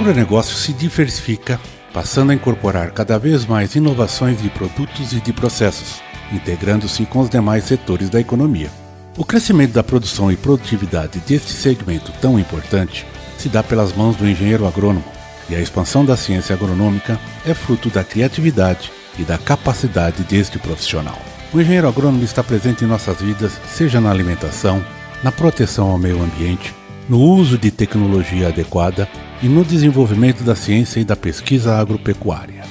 Agronegócio se diversifica, passando a incorporar cada vez mais inovações de produtos e de processos, integrando-se com os demais setores da economia. O crescimento da produção e produtividade deste segmento tão importante se dá pelas mãos do engenheiro agrônomo, e a expansão da ciência agronômica é fruto da criatividade e da capacidade deste profissional. O engenheiro agrônomo está presente em nossas vidas, seja na alimentação, na proteção ao meio ambiente, no uso de tecnologia adequada e no desenvolvimento da ciência e da pesquisa agropecuária.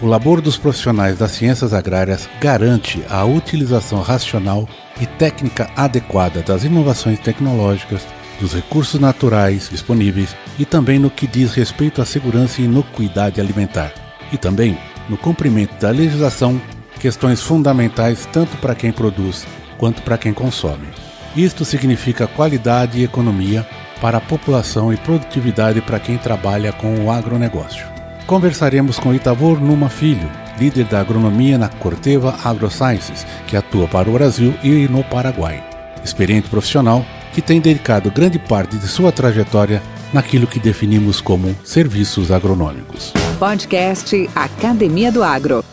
O labor dos profissionais das ciências agrárias garante a utilização racional e técnica adequada das inovações tecnológicas, dos recursos naturais disponíveis e também no que diz respeito à segurança e inocuidade alimentar, e também no cumprimento da legislação, questões fundamentais tanto para quem produz quanto para quem consome. Isto significa qualidade e economia para a população e produtividade para quem trabalha com o agronegócio. Conversaremos com Itavor Numa Filho, líder da agronomia na Corteva AgroSciences, que atua para o Brasil e no Paraguai. Experiente profissional que tem dedicado grande parte de sua trajetória naquilo que definimos como serviços agronômicos. Podcast Academia do Agro.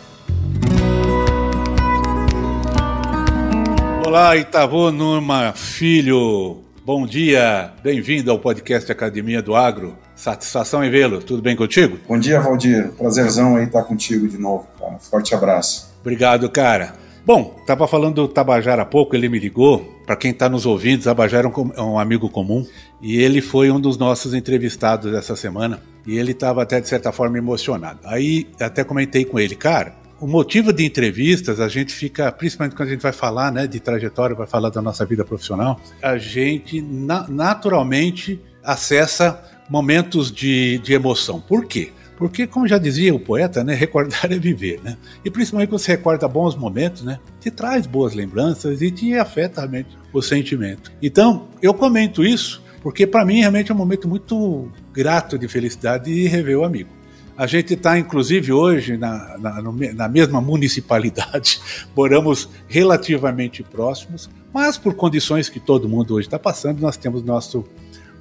Olá, Itavor Numa Filho. Bom dia, bem-vindo ao podcast Academia do Agro. Satisfação em vê-lo. Tudo bem contigo? Bom dia, Valdir. Prazerzão aí estar contigo de novo, cara. Forte abraço. Obrigado, cara. Bom, estava falando do Tabajara há pouco, ele me ligou. Para quem está nos ouvindo, Tabajara é um, é um, amigo comum e ele foi um dos nossos entrevistados essa semana. E ele estava até, de certa forma, emocionado. Aí até comentei com ele, cara, o motivo de entrevistas, a gente fica, principalmente quando a gente vai falar né, de trajetória, vai falar da nossa vida profissional, a gente na, naturalmente acessa momentos de, de emoção. Por quê? Porque, como já dizia o poeta, né, recordar é viver, né? E principalmente quando você recorda bons momentos, né, te traz boas lembranças e te afeta realmente o sentimento. Então, eu comento isso porque para mim realmente é um momento muito grato de felicidade de rever o amigo. A gente está, inclusive, hoje na, na, na, mesma municipalidade, moramos relativamente próximos, mas por condições que todo mundo hoje está passando, nós temos nosso,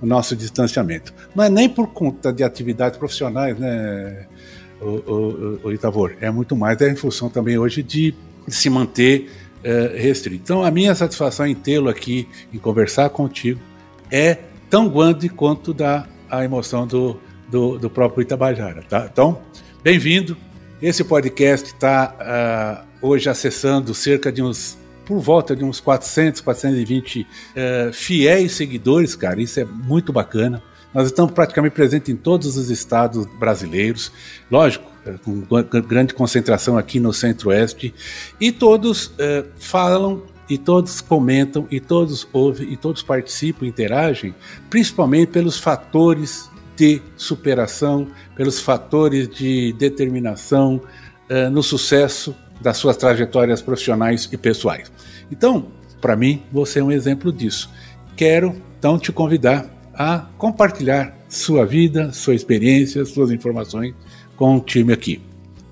o nosso distanciamento. Não é nem por conta de atividades profissionais, né, o, o, o Itavor, é muito mais, é em função também hoje de, se manter é, restrito. Então, a minha satisfação em tê-lo aqui, em conversar contigo, é tão grande quanto da a emoção do do, do próprio Itabajara. Tá? Então, bem-vindo. Esse podcast está uh, ah, hoje acessando cerca de uns, por volta de uns 400, 420 uh, fiéis seguidores, cara. Isso é muito bacana. Nós estamos praticamente presentes em todos os estados brasileiros, lógico, eh, com grande concentração aqui no Centro-Oeste, e todos uh, falam e todos comentam, e todos ouvem, e todos participam, interagem, principalmente pelos fatores de superação, pelos fatores de determinação uh, no sucesso das suas trajetórias profissionais e pessoais. Então, para mim, você é um exemplo disso. Quero então te convidar a compartilhar sua vida, sua experiência, suas informações com o time aqui.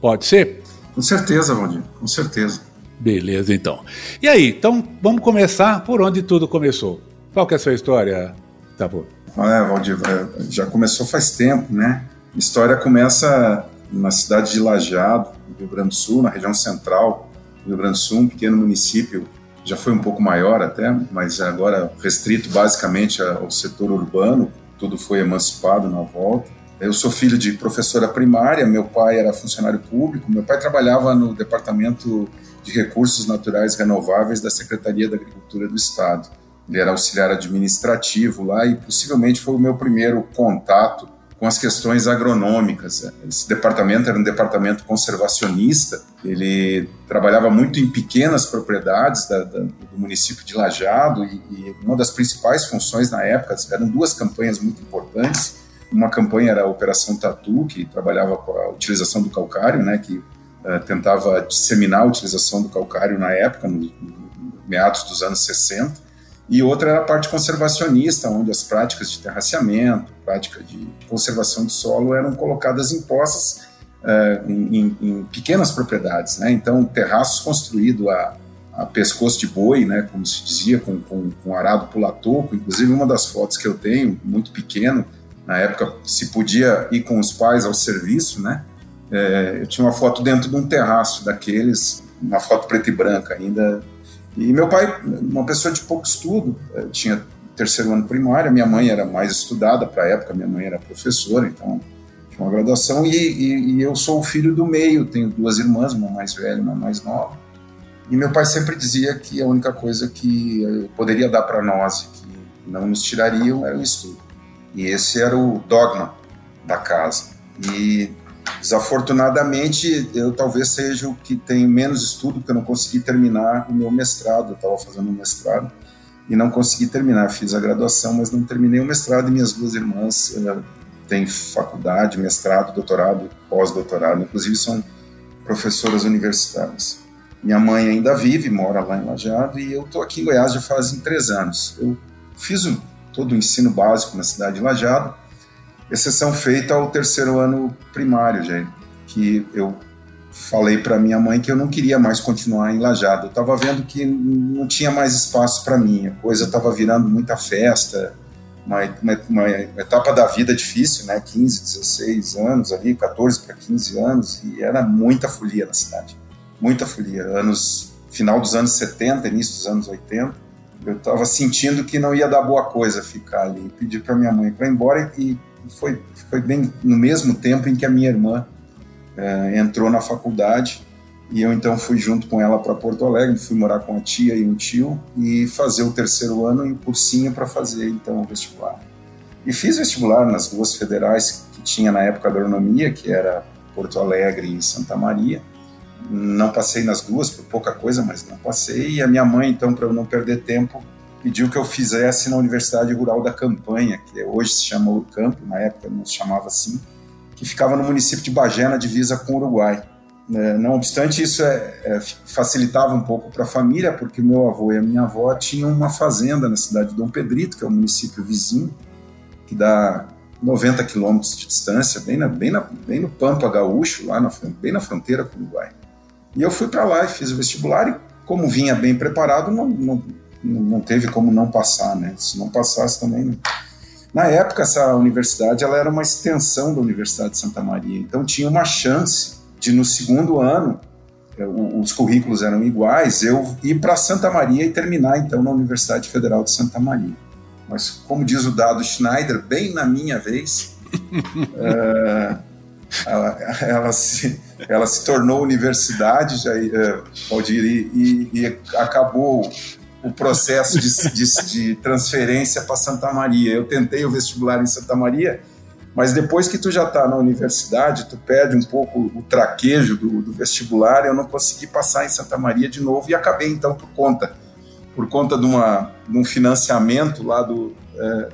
Pode ser? Com certeza, Valdir, com certeza. Beleza, então. E aí, então vamos começar por onde tudo começou. Qual que é a sua história, Tavor? É, Valdir, é, já começou faz tempo, né? A história começa na cidade de Lajeado, no Rio Grande do Sul, na região central do Rio Grande do Sul, um pequeno município, já foi um pouco maior até, mas agora restrito basicamente ao setor urbano, tudo foi emancipado na volta. Eu sou filho de professora primária, meu pai era funcionário público, meu pai trabalhava no Departamento de Recursos Naturais Renováveis da Secretaria da Agricultura do Estado. Ele era auxiliar administrativo lá e possivelmente foi o meu primeiro contato com as questões agronômicas. Esse departamento era um departamento conservacionista, ele trabalhava muito em pequenas propriedades da, da, do município de Lajado e, e, uma das principais funções na época, eram duas campanhas muito importantes. Uma campanha era a Operação Tatu, que trabalhava com a utilização do calcário, né, que uh, tentava disseminar a utilização do calcário na época, no, no meados dos anos 60. E outra era a parte conservacionista, onde as práticas de terraceamento, prática de conservação de solo eram colocadas em poças uh, em, em, em, pequenas propriedades. Né? Então, terraços construídos a, a, pescoço de boi, né? como se dizia, com, com, com arado pulatoco. Inclusive, uma das fotos que eu tenho, muito pequeno, na época se podia ir com os pais ao serviço, né? É, eu tinha uma foto dentro de um terraço daqueles, uma foto preta e branca ainda. E meu pai, uma pessoa de pouco estudo, é, tinha terceiro ano primário, minha mãe era mais estudada para a época, minha mãe era professora, então tinha uma graduação, e, e, e, eu sou o filho do meio, tenho duas irmãs, uma mais velha e uma mais nova. E meu pai sempre dizia que a única coisa que poderia dar para nós, que não nos tirariam, era o estudo. E esse era o dogma da casa. E desafortunadamente eu talvez seja o que tem menos estudo, porque eu não consegui terminar o meu mestrado. Eu estava fazendo um mestrado e não consegui terminar. Fiz a graduação, mas não terminei o mestrado. E minhas duas irmãs têm faculdade, mestrado, doutorado, pós-doutorado. Inclusive são professoras universitárias. Minha mãe ainda vive, mora lá em Lajeado, e eu estou aqui em Goiás já fazem três anos. Eu fiz o todo o ensino básico na cidade de Lajado, exceção feita ao terceiro ano primário, gente, que eu falei para minha mãe que eu não queria mais continuar em Lajado. Eu estava vendo que não tinha mais espaço para mim, a coisa estava virando muita festa, uma, uma, uma, etapa da vida difícil, né? 15, 16 anos ali, 14 para 15 anos, e era muita folia na cidade, muita folia. Anos, final dos anos 70, início dos anos 80 eu estava sentindo que não ia dar boa coisa ficar ali. Pedi para minha mãe ir embora e foi, foi bem no mesmo tempo em que a minha irmã é, entrou na faculdade e eu então fui junto com ela para Porto Alegre, fui morar com a tia e um tio e fazer o terceiro ano em cursinho para fazer então o vestibular. E fiz vestibular nas duas federais que tinha na época agronomia, que era Porto Alegre e Santa Maria não passei nas duas por pouca coisa, mas não passei. E a minha mãe, então, para eu não perder tempo, pediu que eu fizesse na Universidade Rural da Campanha, que hoje se chama Urcampo, na época não se chamava assim, que ficava no município de Bagé, na divisa com o Uruguai. É, não obstante, isso é, é, facilitava um pouco para a família, porque meu avô e a minha avó tinham uma fazenda na cidade de Dom Pedrito, que é um município vizinho, que dá 90 quilômetros de distância, bem, na, bem, na, bem no Pampa Gaúcho, lá na, bem na fronteira com o Uruguai. E eu fui para lá e fiz o vestibular e, como vinha bem preparado, não, não, não teve como não passar, né? Se não passasse também. Não. Na época, essa universidade ela era uma extensão da Universidade de Santa Maria, então tinha uma chance de, no segundo ano, é, os currículos eram iguais, eu ir para Santa Maria e terminar, então, na Universidade Federal de Santa Maria. Mas, como diz o dado Schneider, bem na minha vez, uh, ela, ela, se, ela se tornou universidade, já, uh, Valdir, e, e, acabou o processo de, de, de transferência para Santa Maria. Eu tentei o vestibular em Santa Maria, mas depois que tu já está na universidade, tu perde um pouco o traquejo do, do, vestibular. Eu não consegui passar em Santa Maria de novo e acabei então por conta, por conta de, uma, de um financiamento lá do é,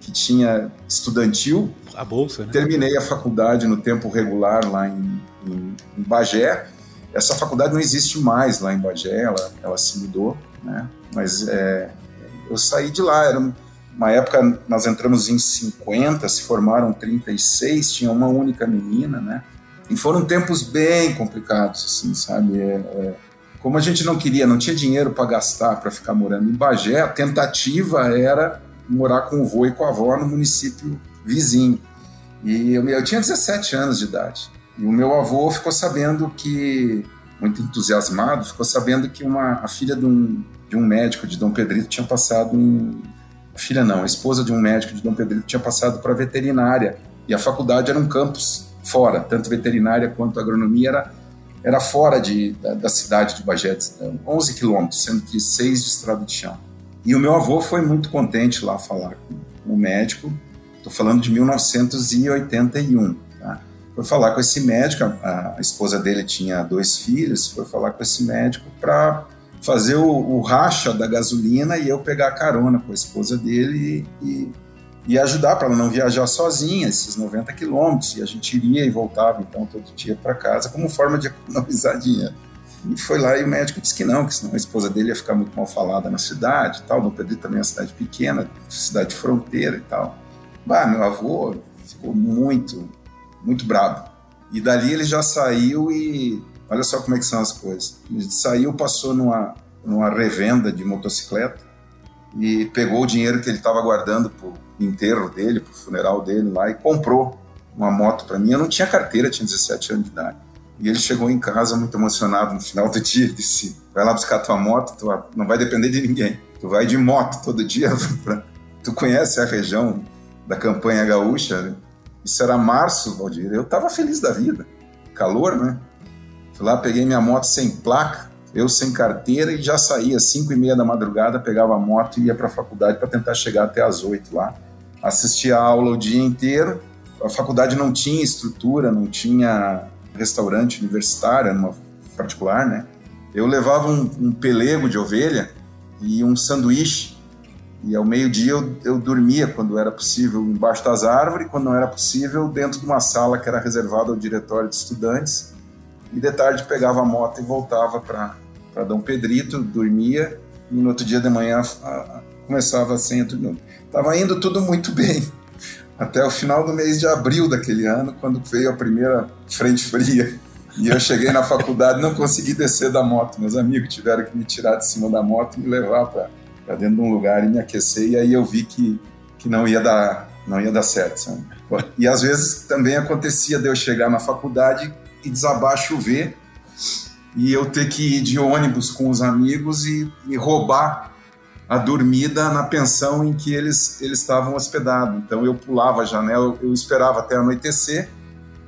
que tinha estudantil a bolsa, né? Terminei a faculdade no tempo regular lá em, em, em, Bagé. Essa faculdade não existe mais lá em Bagé, ela, ela se mudou, né? Mas é, eu saí de lá, era uma época nós entramos em 50, se formaram 36, tinha uma única menina, né? E foram tempos bem complicados, assim, sabe? É, é, como a gente não queria, não tinha dinheiro para gastar para ficar morando em Bagé, a tentativa era morar com o vô e com a avó no município vizinho. E eu, eu tinha 17 anos de idade. E o meu avô ficou sabendo que, muito entusiasmado, ficou sabendo que uma, a filha de um, de um médico de Dom Pedrito tinha passado em. A filha não, a esposa de um médico de Dom Pedrito tinha passado para veterinária. E a faculdade era um campus fora, tanto veterinária quanto agronomia era, era fora de, da, da cidade de Bagé, 11 quilômetros, sendo que 6 de estrada de chão. E o meu avô foi muito contente lá falar com o médico Estou falando de 1981. Foi falar com esse médico, a, a, esposa dele tinha dois filhos, foi falar com esse médico para fazer o, o, racha da gasolina e eu pegar carona com a esposa dele e, e ajudar para ela não viajar sozinha esses 90 quilômetros. E a gente iria e voltava então todo dia para casa como forma de economizar dinheiro. E foi lá e o médico disse que não, que senão a esposa dele ia ficar muito mal falada na cidade tal. Dom Pedro também é uma cidade pequena, cidade de fronteira e tal. Bah, meu avô ficou muito, muito bravo. E dali ele já saiu e olha só como é que são as coisas. Ele saiu, passou numa, numa revenda de motocicleta e pegou o dinheiro que ele estava guardando pro enterro dele, pro funeral dele lá e comprou uma moto para mim. Eu não tinha carteira, tinha 17 anos de idade. E ele chegou em casa muito emocionado no final do dia. Disse: Vai lá buscar tua moto, tu não vai depender de ninguém. Tu vai de moto todo dia. tu conhece a região da campanha gaúcha? Né? Isso era março, Valdir. Eu tava feliz da vida. Calor, né? Fui lá, peguei minha moto sem placa, eu sem carteira e já saía às 5 e meia da madrugada, pegava a moto e ia para a faculdade para tentar chegar até às 8 lá. Assistia a aula o dia inteiro. A faculdade não tinha estrutura, não tinha restaurante universitário, numa particular, né? Eu levava um, um pelego de ovelha e um sanduíche e ao meio-dia eu, eu, dormia, quando era possível, embaixo das árvores, quando não era possível, dentro de uma sala que era reservada ao diretório de estudantes. E de tarde pegava a moto e voltava para Dom Pedrito, dormia, e no outro dia de manhã a, a, começava senha. Estava indo tudo muito bem, até o final do mês de abril daquele ano, quando veio a primeira frente fria. E eu cheguei na faculdade, não consegui descer da moto. Meus amigos tiveram que me tirar de cima da moto e me levar para para dentro de um lugar e me aquecer e aí eu vi que, que não ia dar não ia dar certo sabe? e às vezes também acontecia de eu chegar na faculdade e desabar chover e eu ter que ir de ônibus com os amigos e, e roubar a dormida na pensão em que eles eles estavam hospedados então eu pulava a janela eu, esperava até anoitecer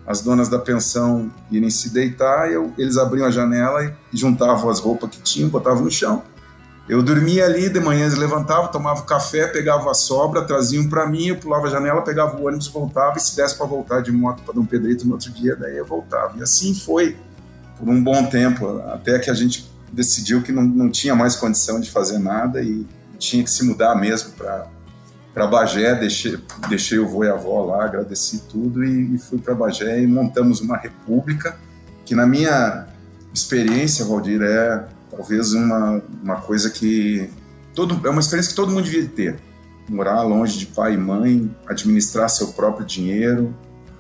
as donas da pensão irem se deitar eu, eles abriam a janela e juntavam as roupas que tinham botavam no chão eu dormia ali, de manhã eles levantavam, tomavam café, pegavam a sobra, traziam para mim, eu pulava a janela, pegava o ônibus, voltava, e se desse para voltar de moto para Dom Pedrito no outro dia, daí eu voltava. E assim foi por um bom tempo, até que a gente decidiu que não, não tinha mais condição de fazer nada e tinha que se mudar mesmo para para Bagé, deixei, deixei o vô e a avó lá, agradeci tudo e, e fui para Bagé e montamos uma república que na minha experiência, Valdir, é talvez uma, uma coisa que todo é uma experiência que todo mundo devia ter. Morar longe de pai e mãe administrar seu próprio dinheiro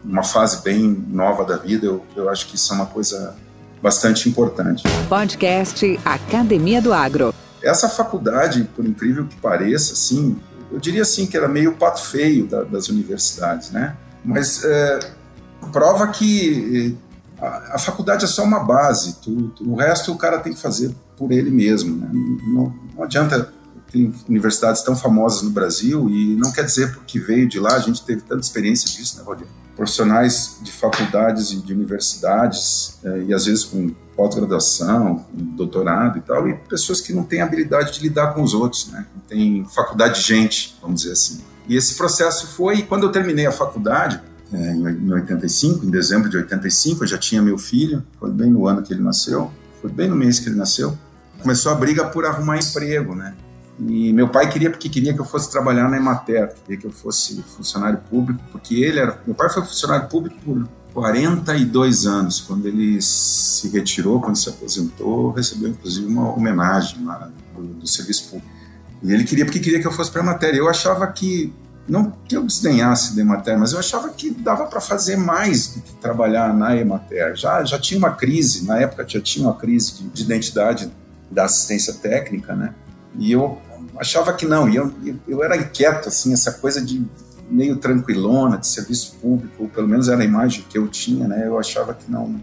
uma fase bem nova da vida eu, eu acho que isso é uma coisa bastante importante. Podcast Academia do Agro. Essa faculdade por incrível que pareça assim eu diria assim que era meio pato feio da, das universidades né? Mas é, prova que a, a, faculdade é só uma base, tu, tu, o resto o cara tem que fazer por ele mesmo. Né? Não, não adianta tem universidades tão famosas no Brasil e não quer dizer porque veio de lá, a gente teve tanta experiência disso, né, Valdir? Profissionais de faculdades e de universidades, é, e às vezes com pós-graduação, com doutorado e tal, e pessoas que não têm habilidade de lidar com os outros, né? Não tem faculdade de gente, vamos dizer assim. E esse processo foi, quando eu terminei a faculdade, é, em 85, em dezembro de 85, eu já tinha meu filho, foi bem no ano que ele nasceu, foi bem no mês que ele nasceu. Começou a briga por arrumar emprego, né? E meu pai queria porque queria que eu fosse trabalhar na Emater, queria que eu fosse funcionário público, porque ele era, meu pai foi funcionário público por 42 anos, quando ele se retirou, quando se aposentou, recebeu inclusive uma homenagem lá do, do serviço público. E ele queria porque queria que eu fosse para a matéria. Eu achava que não que eu desdenhasse da Emater, mas eu achava que dava para fazer mais do que trabalhar na Emater. Já, já tinha uma crise, na época já tinha uma crise de, de identidade da assistência técnica, né? E eu achava que não, e eu, eu era inquieto, assim, essa coisa de meio tranquilona, de serviço público, ou pelo menos era a imagem que eu tinha, né? Eu achava que não,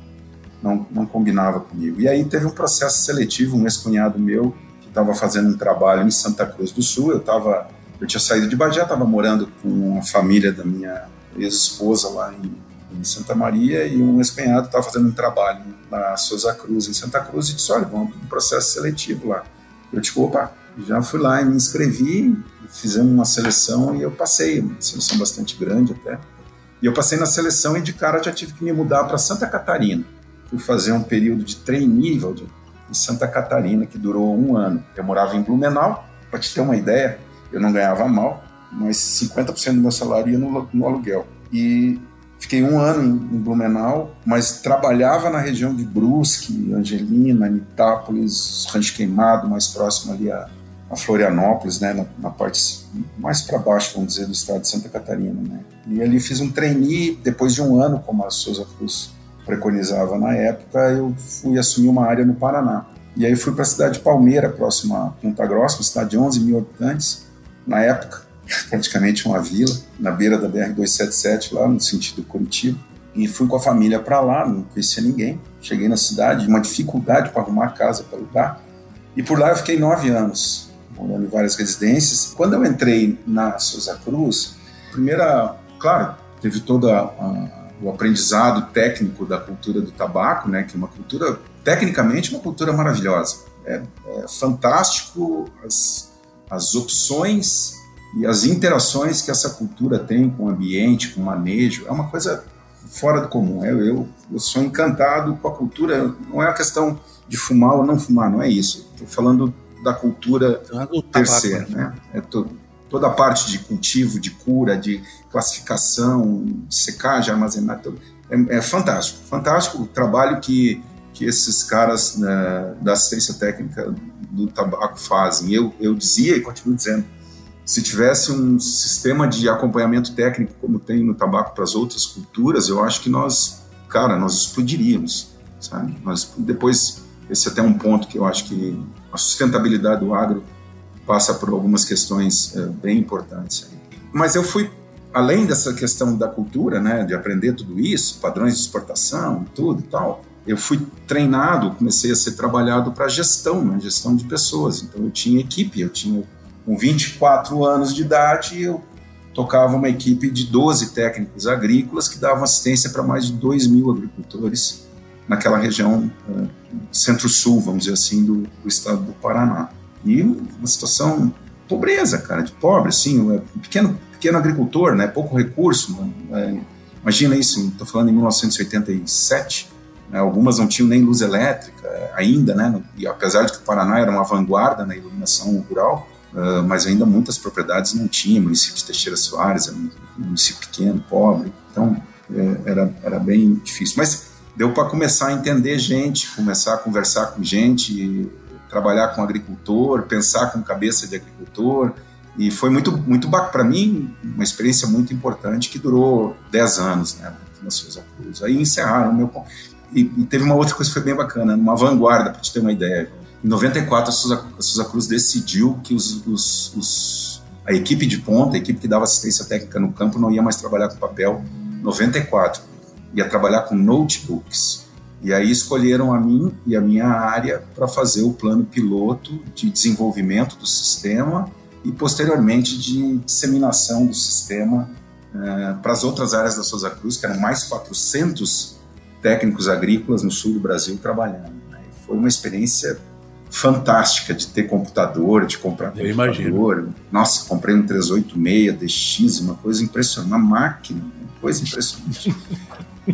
não, não combinava comigo. E aí teve um processo seletivo, um ex-cunhado meu, que estava fazendo um trabalho em Santa Cruz do Sul, eu estava eu tinha saído de Bagé, estava morando com a família da minha ex-esposa lá em, em, Santa Maria e um ex-cunhado estava fazendo um trabalho na Souza Cruz, em Santa Cruz, e disse: Olha, vamos um processo seletivo lá. Eu disse: opa, já fui lá e me inscrevi, fizemos uma seleção e eu passei, uma seleção bastante grande até. E eu passei na seleção e de cara já tive que me mudar para Santa Catarina. Fui fazer um período de Valdir, em Santa Catarina, que durou um ano. Eu morava em Blumenau, para te ter uma ideia, eu não ganhava mal, mas 50% do meu salário ia no, no aluguel. E Fiquei um ano em, Blumenau, mas trabalhava na região de Brusque, Angelina, Nitápolis, Rancho Queimado, mais próximo ali a, a Florianópolis, né, na, na parte mais para baixo, vamos dizer, do estado de Santa Catarina. Né. E ali fiz um trainee, depois de um ano, como a Souza Cruz preconizava na época, eu fui assumir uma área no Paraná. E aí fui para a cidade de Palmeira, próxima a Ponta Grossa, uma cidade de 11 mil habitantes na época praticamente uma vila, na beira da BR-277, lá no sentido Curitiba. E fui com a família para lá, não conhecia ninguém. Cheguei na cidade, uma dificuldade para arrumar casa para alugar. E por lá eu fiquei nove anos, morando em várias residências. Quando eu entrei na Souza Cruz, primeira, claro, teve todo o aprendizado técnico da cultura do tabaco, né, que é uma cultura, tecnicamente, uma cultura maravilhosa. É, é fantástico as, as opções e as interações que essa cultura tem com o ambiente, com o manejo, é uma coisa fora do comum. Eu, eu, eu sou encantado com a cultura, não é a questão de fumar ou não fumar, não é isso. Estou falando da cultura é per se, né? né? É to, toda a parte de cultivo, de cura, de classificação, de secagem, armazenagem, é, é fantástico. Fantástico o trabalho que, que esses caras né, da assistência técnica do tabaco fazem. Eu, eu dizia e continuo dizendo, se tivesse um sistema de acompanhamento técnico como tem no tabaco para as outras culturas, eu acho que nós, cara, nós explodiríamos, sabe? Nós, depois, esse é até um ponto que eu acho que a sustentabilidade do agro passa por algumas questões é, bem importantes. Mas eu fui além dessa questão da cultura, né, de aprender tudo isso, padrões de exportação, tudo e tal, eu fui treinado, comecei a ser trabalhado para gestão, né, gestão de pessoas. Então eu tinha equipe, eu tinha com 24 anos de idade, eu tocava uma equipe de 12 técnicos agrícolas que davam assistência para mais de 2 mil agricultores naquela região uh, centro-sul, vamos dizer assim, do, do, estado do Paraná. E uma situação pobreza, cara, de pobre, assim, um pequeno, pequeno agricultor, né, pouco recurso. Né, imagina isso, estou falando em 1987, né, algumas não tinham nem luz elétrica ainda, né, e apesar de que o Paraná era uma vanguarda na iluminação rural, Uh, mas ainda muitas propriedades não tinham, município de Teixeira Soares era um município pequeno, pobre, então é, era, era bem difícil. Mas deu para começar a entender gente, começar a conversar com gente, trabalhar com agricultor, pensar com cabeça de agricultor, e foi muito, muito para mim, uma experiência muito importante que durou 10 anos, né, na Souza Cruz. Aí encerraram o meu... E, e, teve uma outra coisa que foi bem bacana, uma vanguarda, para te ter uma ideia. Em 94, a Souza, a Souza Cruz decidiu que os, os, os, a equipe de ponta, a equipe que dava assistência técnica no campo, não ia mais trabalhar com papel. 94, ia trabalhar com notebooks. E aí escolheram a mim e a minha área para fazer o plano piloto de desenvolvimento do sistema e posteriormente de disseminação do sistema eh, para as outras áreas da Souza Cruz, que eram mais 400 técnicos agrícolas no sul do Brasil trabalhando. Né? Foi uma experiência fantástica de ter computador, de comprar Eu computador. Imagino. Nossa, comprei um 386 DX, uma coisa impressionante, uma máquina, uma coisa impressionante.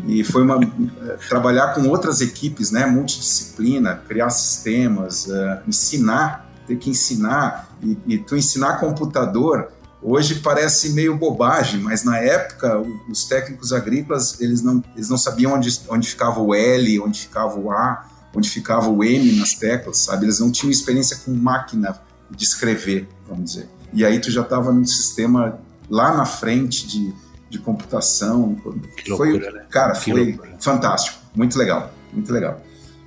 e foi uma eh, trabalhar com outras equipes, né, multidisciplina, criar sistemas, uh, ensinar, ter que ensinar e, e tu ensinar computador hoje parece meio bobagem, mas na época os técnicos agrícolas eles não, eles não sabiam onde, onde ficava o L, onde ficava o A, onde ficava o M nas teclas, sabe? Eles não tinham experiência com máquina de escrever, vamos dizer. E aí tu já estava num sistema lá na frente de, de computação. Que loucura, foi, né? Cara, que foi loucura. fantástico, muito legal, muito legal.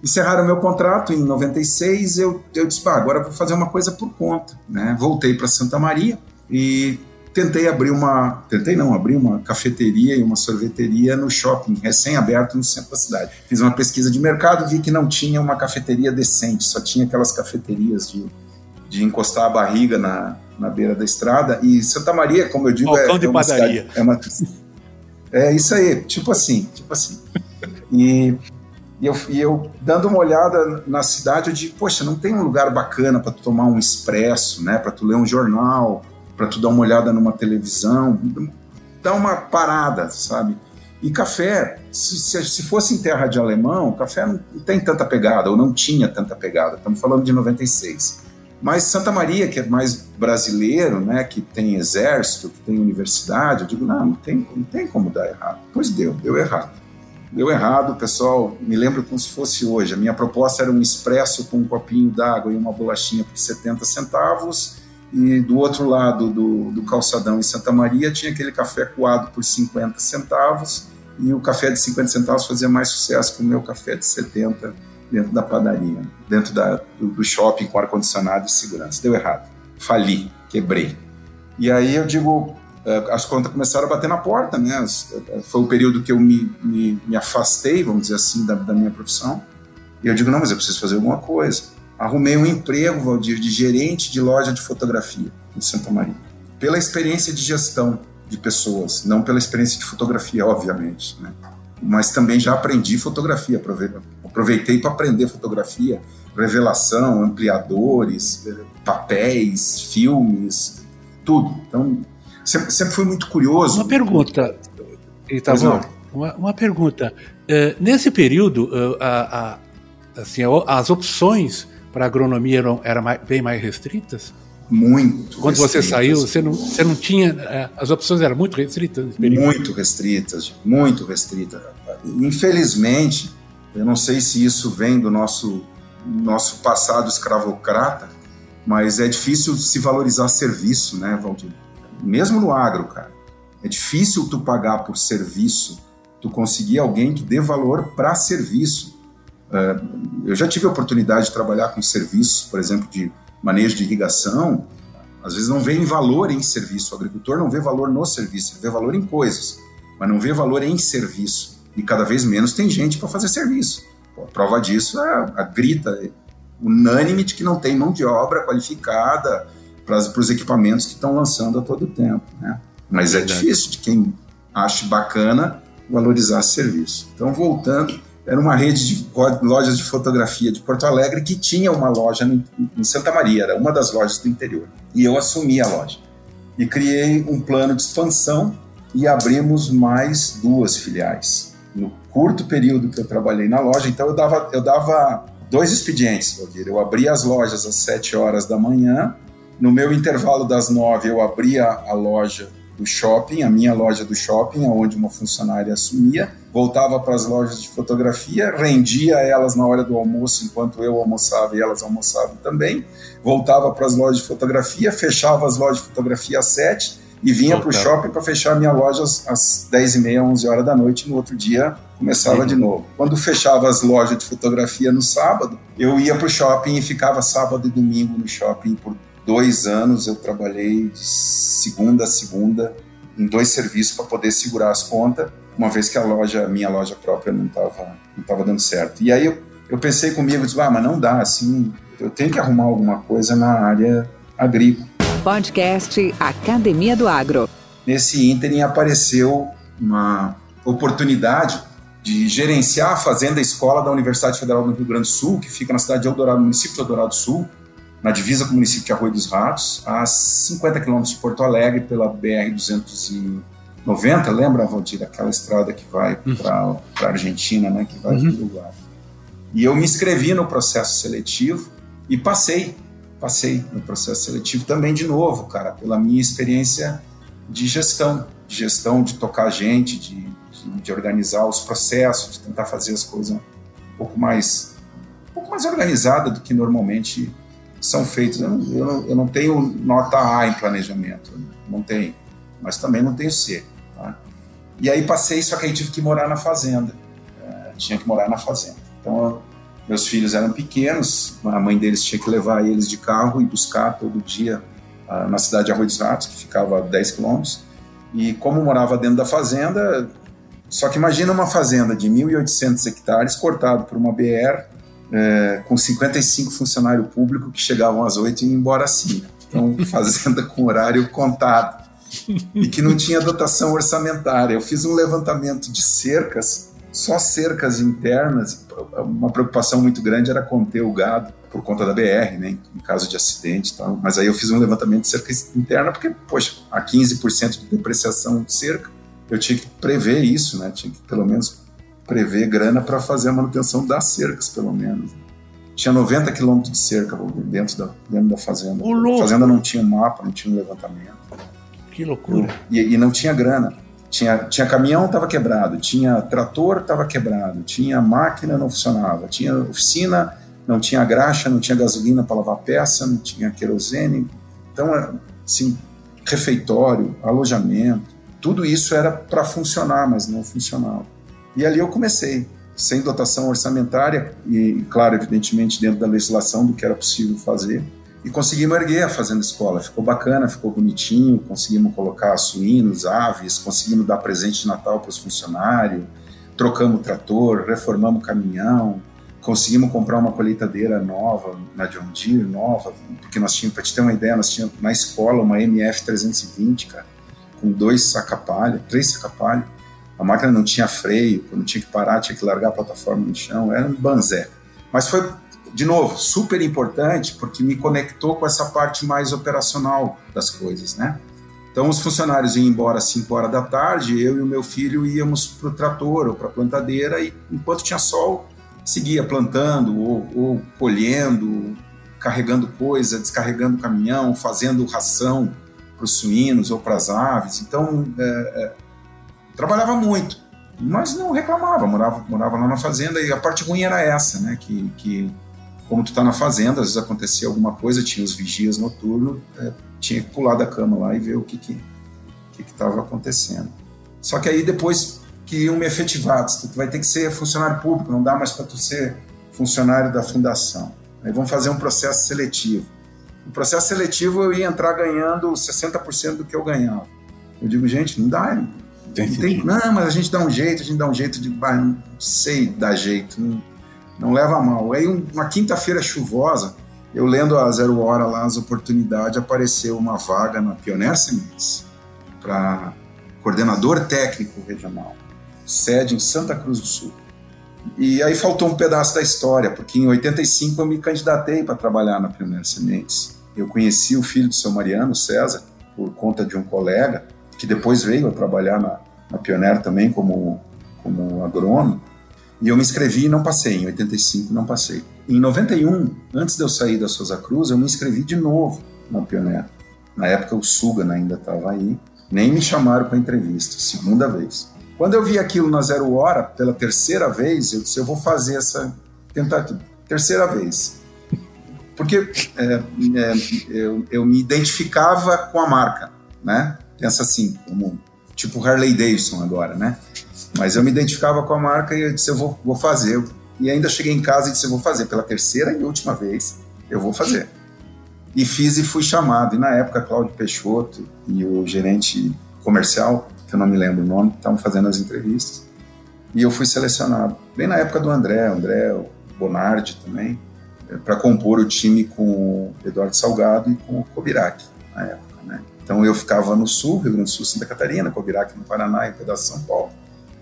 Encerraram meu contrato em 96, eu, eu disse, pá, agora vou fazer uma coisa por conta, né? Voltei para Santa Maria e tentei abrir uma, tentei não, abrir uma cafeteria e uma sorveteria no shopping, recém-aberto no centro da cidade. Fiz uma pesquisa de mercado, vi que não tinha uma cafeteria decente, só tinha aquelas cafeterias de, de encostar a barriga na, na beira da estrada. E Santa Maria, como eu digo, é, é, uma cidade, é, uma, é isso aí, tipo assim, tipo assim. E, e, eu, e eu, dando uma olhada na cidade, eu digo, poxa, não tem um lugar bacana para tomar um expresso, né, para tu ler um jornal, para tu dar uma olhada numa televisão, dá uma parada, sabe? E café, se, se, fosse em terra de alemão, café não tem tanta pegada, ou não tinha tanta pegada. Estamos falando de 96. Mas Santa Maria, que é mais brasileiro, né, que tem exército, que tem universidade, eu digo, não, não tem, não tem como dar errado. Pois deu, deu errado. Deu errado, pessoal, me lembro como se fosse hoje. A minha proposta era um expresso com um copinho d'água e uma bolachinha por 70 centavos, e do outro lado do, do calçadão em Santa Maria tinha aquele café coado por 50 centavos, e o café de 50 centavos fazia mais sucesso que o meu café de 70 dentro da padaria, dentro da, do, do shopping com ar-condicionado e segurança. Deu errado. Fali, quebrei. E aí eu digo, eh, as contas começaram a bater na porta, né? Eh, foi o período que eu me, me, me afastei, vamos dizer assim, da, da, minha profissão. E eu digo, não, mas eu preciso fazer alguma coisa. Arrumei um emprego, Valdir, de gerente de loja de fotografia em Santa Maria. Pela experiência de gestão de pessoas, não pela experiência de fotografia, obviamente, né? Mas também já aprendi fotografia, aproveitei para aprender fotografia, revelação, ampliadores, eh, papéis, filmes, tudo. Então, sempre, sempre fui muito curioso. Uma pergunta, Itavão, uma, uma pergunta. Uh, nesse período, uh, a, a, assim, as opções para agronomia eram, eram mais, bem mais restritas? Muito. Quando você saiu, você não, você não tinha. É, as opções eram muito restritas Muito restritas, muito restritas. Infelizmente, eu não sei se isso vem do nosso, nosso passado escravocrata, mas é difícil se valorizar serviço, né, Valdir? Mesmo no agro, cara. É difícil tu pagar por serviço, tu conseguir alguém que dê valor para serviço. É, eu já tive a oportunidade de trabalhar com serviços, por exemplo, de manejo de irrigação, às vezes não vê valor em serviço. O agricultor não vê valor no serviço, ele vê valor em coisas, mas não vê valor em serviço. E cada vez menos tem gente para fazer serviço. Pô, a prova disso é a grita unânime de que não tem mão de obra qualificada para os equipamentos que estão lançando a todo tempo. Né? Mas é, é difícil de quem acha bacana valorizar serviço. Então, voltando, era uma rede de lojas de fotografia de Porto Alegre que tinha uma loja em Santa Maria, era uma das lojas do interior. E eu assumi a loja. E criei um plano de expansão e abrimos mais duas filiais. No curto período que eu trabalhei na loja, então eu dava, eu dava dois expedientes, Valdir. Eu abria as lojas às 7 horas da manhã, no meu intervalo das 9 eu abria a loja do shopping, a minha loja do shopping, onde uma funcionária assumia, voltava para as lojas de fotografia, rendia elas na hora do almoço, enquanto eu almoçava e elas almoçavam também, voltava para as lojas de fotografia, fechava as lojas de fotografia às sete e vinha para o shopping para fechar minha loja às, 10 e meia, 11 horas da noite, no outro dia começava uhum. de novo. Quando fechava as lojas de fotografia no sábado, eu ia para o shopping e ficava sábado e domingo no shopping por dois anos eu trabalhei de segunda a segunda em dois serviços para poder segurar as contas, uma vez que a loja, minha loja própria, não estava não tava dando certo. E aí eu, eu pensei comigo, disse, ah, mas não dá, assim, eu tenho que arrumar alguma coisa na área agrícola. Podcast Academia do Agro. Nesse ínterim apareceu uma oportunidade de gerenciar a fazenda escola da Universidade Federal do Rio Grande do Sul, que fica na cidade de Eldorado, no município de Eldorado do Sul, na divisa com o município de Arroio dos Ratos, a 50 quilômetros de Porto Alegre, pela BR-290, lembra, Valdir, aquela estrada que vai uhum. para a Argentina, né, que vai uhum. para o Uruguai. E eu me inscrevi no processo seletivo e passei, passei no processo seletivo também de novo, cara, pela minha experiência de gestão, de gestão, de tocar gente, de, de, de organizar os processos, de tentar fazer as coisas um pouco mais, um pouco mais organizada do que normalmente são feitos. Eu não, eu não, eu não tenho nota A em planejamento, não tenho, mas também não tenho C. E aí passei, só que aí tive que morar na fazenda. É, tinha que morar na fazenda. Então, meus filhos eram pequenos, a mãe deles tinha que levar eles de carro e buscar todo dia uh, na cidade de Arroio dos Ratos, que ficava a 10 quilômetros. E como morava dentro da fazenda, só que imagina uma fazenda de 1.800 hectares cortado por uma BR, é, com 55 funcionários públicos que chegavam às 8 e iam embora assim. Então, fazenda com horário contado. E que não tinha dotação orçamentária. Eu fiz um levantamento de cercas, só cercas internas. Uma preocupação muito grande era conter o gado por conta da BR, né, em caso de acidente e tal. Mas aí eu fiz um levantamento de cerca interna, porque, poxa, a 15% de depreciação de cerca, eu tinha que prever isso, né? Tinha que pelo menos prever grana para fazer a manutenção das cercas, pelo menos. tinha 90 quilômetros de cerca dentro da, dentro da fazenda. A fazenda não tinha um mapa, não tinha um levantamento. Que loucura. E, e não tinha grana. Tinha, tinha caminhão, estava quebrado. Tinha trator, estava quebrado. Tinha máquina, não funcionava. Tinha oficina, não tinha graxa, não tinha gasolina para lavar peça, não tinha querosene. Então, assim, refeitório, alojamento, tudo isso era para funcionar, mas não funcionava. E ali eu comecei sem dotação orçamentária e, claro, evidentemente dentro da legislação do que era possível fazer. E conseguimos erguer a Fazenda Escola. Ficou bacana, ficou bonitinho, conseguimos colocar suínos, aves, conseguimos dar presente de Natal para os funcionários, trocamos trator, reformamos caminhão, conseguimos comprar uma colheitadeira nova, na John Deere, nova, porque nós tínhamos, para te ter uma ideia, nós tínhamos na escola uma MF 320, cara, com dois saca-palha, três saca-palha, a máquina não tinha freio, quando tinha que parar, tinha que largar a plataforma no chão, era um banzé. Mas foi, de novo, super importante porque me conectou com essa parte mais operacional das coisas, né? Então, os funcionários iam embora às 5 horas da tarde, eu e o meu filho íamos para o trator ou para a plantadeira e, enquanto tinha sol, seguia plantando ou, ou colhendo, carregando coisa, descarregando caminhão, fazendo ração para os suínos ou para as aves. Então, é, é, trabalhava muito, mas não reclamava, morava, morava lá na fazenda e a parte ruim era essa, né? Que, que como tu tá na fazenda, às vezes acontecia alguma coisa, tinha os vigias noturnos, é, tinha que pular da cama lá e ver o que que que estava acontecendo. Só que aí depois queriam me efetivar, tu vai ter que ser funcionário público, não dá mais para tu ser funcionário da fundação. Aí vão fazer um processo seletivo. No processo seletivo eu ia entrar ganhando 60% do que eu ganhava. Eu digo, gente, não dá, tem, não, mas a gente dá um jeito, a gente dá um jeito de. Não sei dar jeito, não, não leva a mal. Aí, uma quinta-feira chuvosa, eu lendo a Zero Hora lá, as oportunidades, apareceu uma vaga na Pioneer Sementes para coordenador técnico regional, sede em Santa Cruz do Sul. E aí faltou um pedaço da história, porque em 85 eu me candidatei para trabalhar na Pioneer Sementes. Eu conheci o filho do seu Mariano, César, por conta de um colega, que depois veio a trabalhar na, na Pioneer também como, como agrônomo. E eu me inscrevi e não passei. Em 85 não passei. Em 91, antes de eu sair da Souza Cruz, eu me inscrevi de novo na Pioneer. Na época o Sugan ainda estava aí. Nem me chamaram para entrevista, segunda vez. Quando eu vi aquilo na Zero Hora, pela terceira vez, eu disse, eu vou fazer essa tentativa. Terceira vez. Porque é, é, eu, eu me identificava com a marca, né? Pensa assim, como tipo Harley Davidson agora, né? Mas eu me identificava com a marca e eu disse, eu vou, vou fazer. E ainda cheguei em casa e disse, eu vou fazer pela terceira e última vez, eu vou fazer. E fiz e fui chamado. E na época, Cláudio Peixoto e o gerente comercial, que eu não me lembro o nome, estavam fazendo as entrevistas. E eu fui selecionado. Bem na época do André, André, Bonardi também, eh, para compor o time com o Eduardo Salgado e com o Kobirac, na época. Então eu ficava no sul, Rio Grande do Sul, Santa Catarina, Cobirac no Paraná e um pedaço de São Paulo.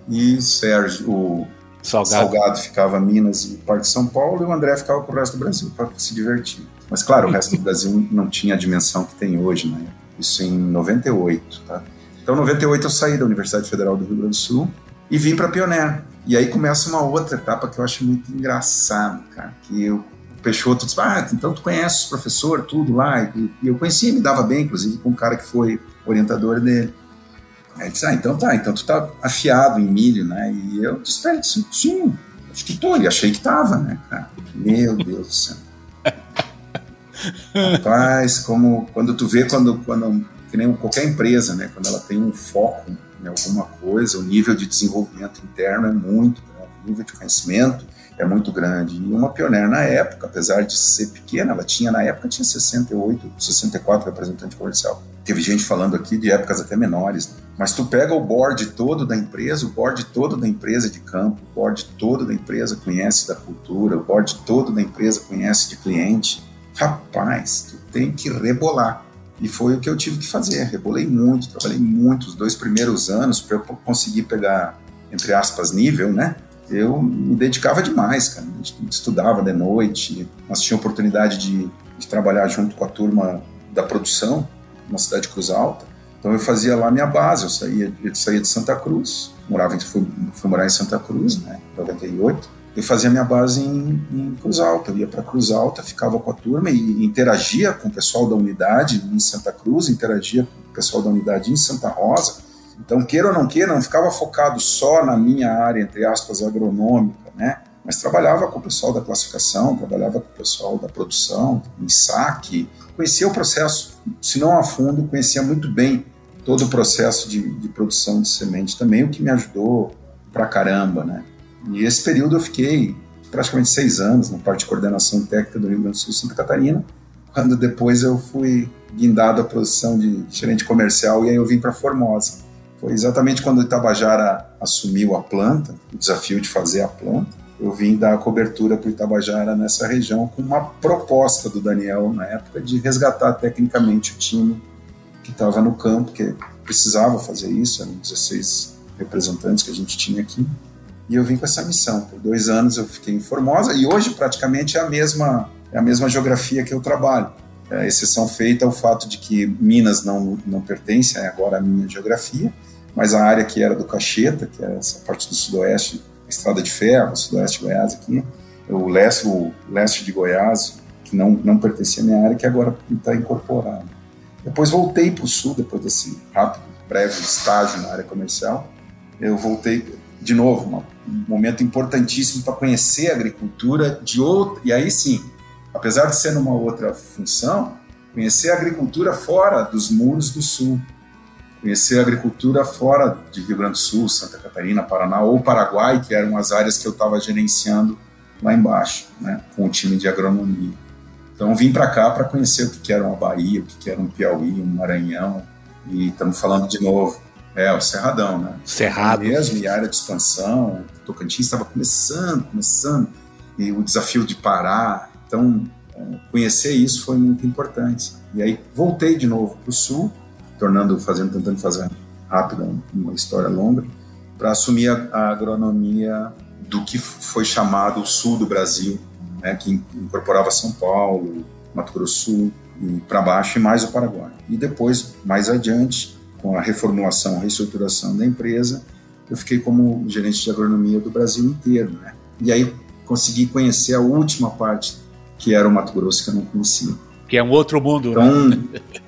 E Sérgio, o Salgado. Salgado ficava Minas e parte de São Paulo, e o André ficava com o resto do Brasil para se divertir. Mas claro, o resto do Brasil não tinha a dimensão que tem hoje, né? Isso em 98, tá? Então, em 98 eu saí da Universidade Federal do Rio Grande do Sul e vim para Pioneer. E aí começa uma outra etapa que eu acho muito engraçado, cara, que eu Peixoto disse, ah, então tu conhece os professores, tudo lá. E, e eu conhecia, me dava bem, inclusive, com um cara que foi orientador dele. Aí ele disse, ah, então tá, então tu tá afiado em milho, né? E eu disse, disse sim, acho que tô. E achei que tava, né, cara? Meu Deus do céu. Rapaz, como quando tu vê quando, quando que nem qualquer empresa, né, quando ela tem um foco em alguma coisa, o nível de desenvolvimento interno é muito grande, o nível de conhecimento é muito grande. E uma pioneira na época, apesar de ser pequena, ela tinha na época tinha 68, 64 representantes comercial. Teve gente falando aqui de épocas até menores. Mas tu pega o board todo da empresa, o board todo da empresa de campo, o board todo da empresa conhece da cultura, o board todo da empresa conhece de cliente. Rapaz, tu tem que rebolar. E foi o que eu tive que fazer. Rebolei muito, trabalhei muito os dois primeiros anos para eu conseguir pegar, entre aspas, nível, né? Eu me dedicava demais, cara. Estudava de noite, nós tínhamos oportunidade de, de, trabalhar junto com a turma da produção na cidade de Cruz Alta. Então eu fazia lá minha base, eu saía, eu saía de Santa Cruz, morava, fui, fui morar em Santa Cruz, né, em 98. eu fazia minha base em, em Cruz Alta. Eu ia para Cruz Alta, ficava com a turma e interagia com o pessoal da unidade em Santa Cruz, interagia com o pessoal da unidade em Santa Rosa. Então, queira ou não queira, não ficava focado só na minha área, entre aspas, agronômica, né? Mas trabalhava com o pessoal da classificação, trabalhava com o pessoal da produção, em saque, conhecia o processo, se não a fundo, conhecia muito bem todo o processo de, de produção de semente também, o que me ajudou pra caramba, né? E esse período eu fiquei praticamente seis anos na parte de coordenação técnica do Rio Grande do Sul Santa Catarina, quando depois eu fui guindado à posição de gerente comercial e aí eu vim para Formosa. Foi exatamente quando o Itabajara assumiu a planta, o desafio de fazer a planta. Eu vim dar cobertura para o Itabajara nessa região com uma proposta do Daniel na época de resgatar tecnicamente o time que estava no campo, que precisava fazer isso, eram 16 representantes que a gente tinha aqui. E eu vim com essa missão. Por dois anos eu fiquei em Formosa e hoje praticamente é a mesma, é a mesma geografia que eu trabalho. É, exceção feita é o fato de que Minas não, não pertence agora à minha geografia, mas a área que era do Cacheta, que é essa parte do sudoeste, estrada de ferro, sudoeste de Goiás aqui, o leste, o leste de Goiás, que não, não pertencia à minha área, que agora está incorporado. Depois voltei para o sul, depois desse rápido, breve estágio na área comercial. Eu voltei, de novo, um momento importantíssimo para conhecer a agricultura de outro. E aí sim, apesar de ser numa outra função, conhecer a agricultura fora dos muros do sul. Conhecer a agricultura fora de Rio Grande do Sul, Santa Catarina, Paraná ou Paraguai, que eram as áreas que eu estava gerenciando lá embaixo, né, com o time de agronomia. Então vim para cá para conhecer o que era uma Bahia, o que era um Piauí, um Maranhão, e estamos falando de novo é, o Cerradão, né? Cerrado. Mesmo, e área de expansão, Tocantins estava começando, começando, e o desafio de parar. Então, conhecer isso foi muito importante. E aí voltei de novo para o Sul, tornando, fazendo, tentando fazer rápida, uma história longa, para assumir a, a, agronomia do que foi chamado o Sul do Brasil, né, que incorporava São Paulo, Mato Grosso Sul, e para baixo e mais o Paraguai. E depois, mais adiante, com a reformulação, a reestruturação da empresa, eu fiquei como gerente de agronomia do Brasil inteiro, né? E aí consegui conhecer a última parte, que era o Mato Grosso, que eu não conhecia. Que é um outro mundo, então, né?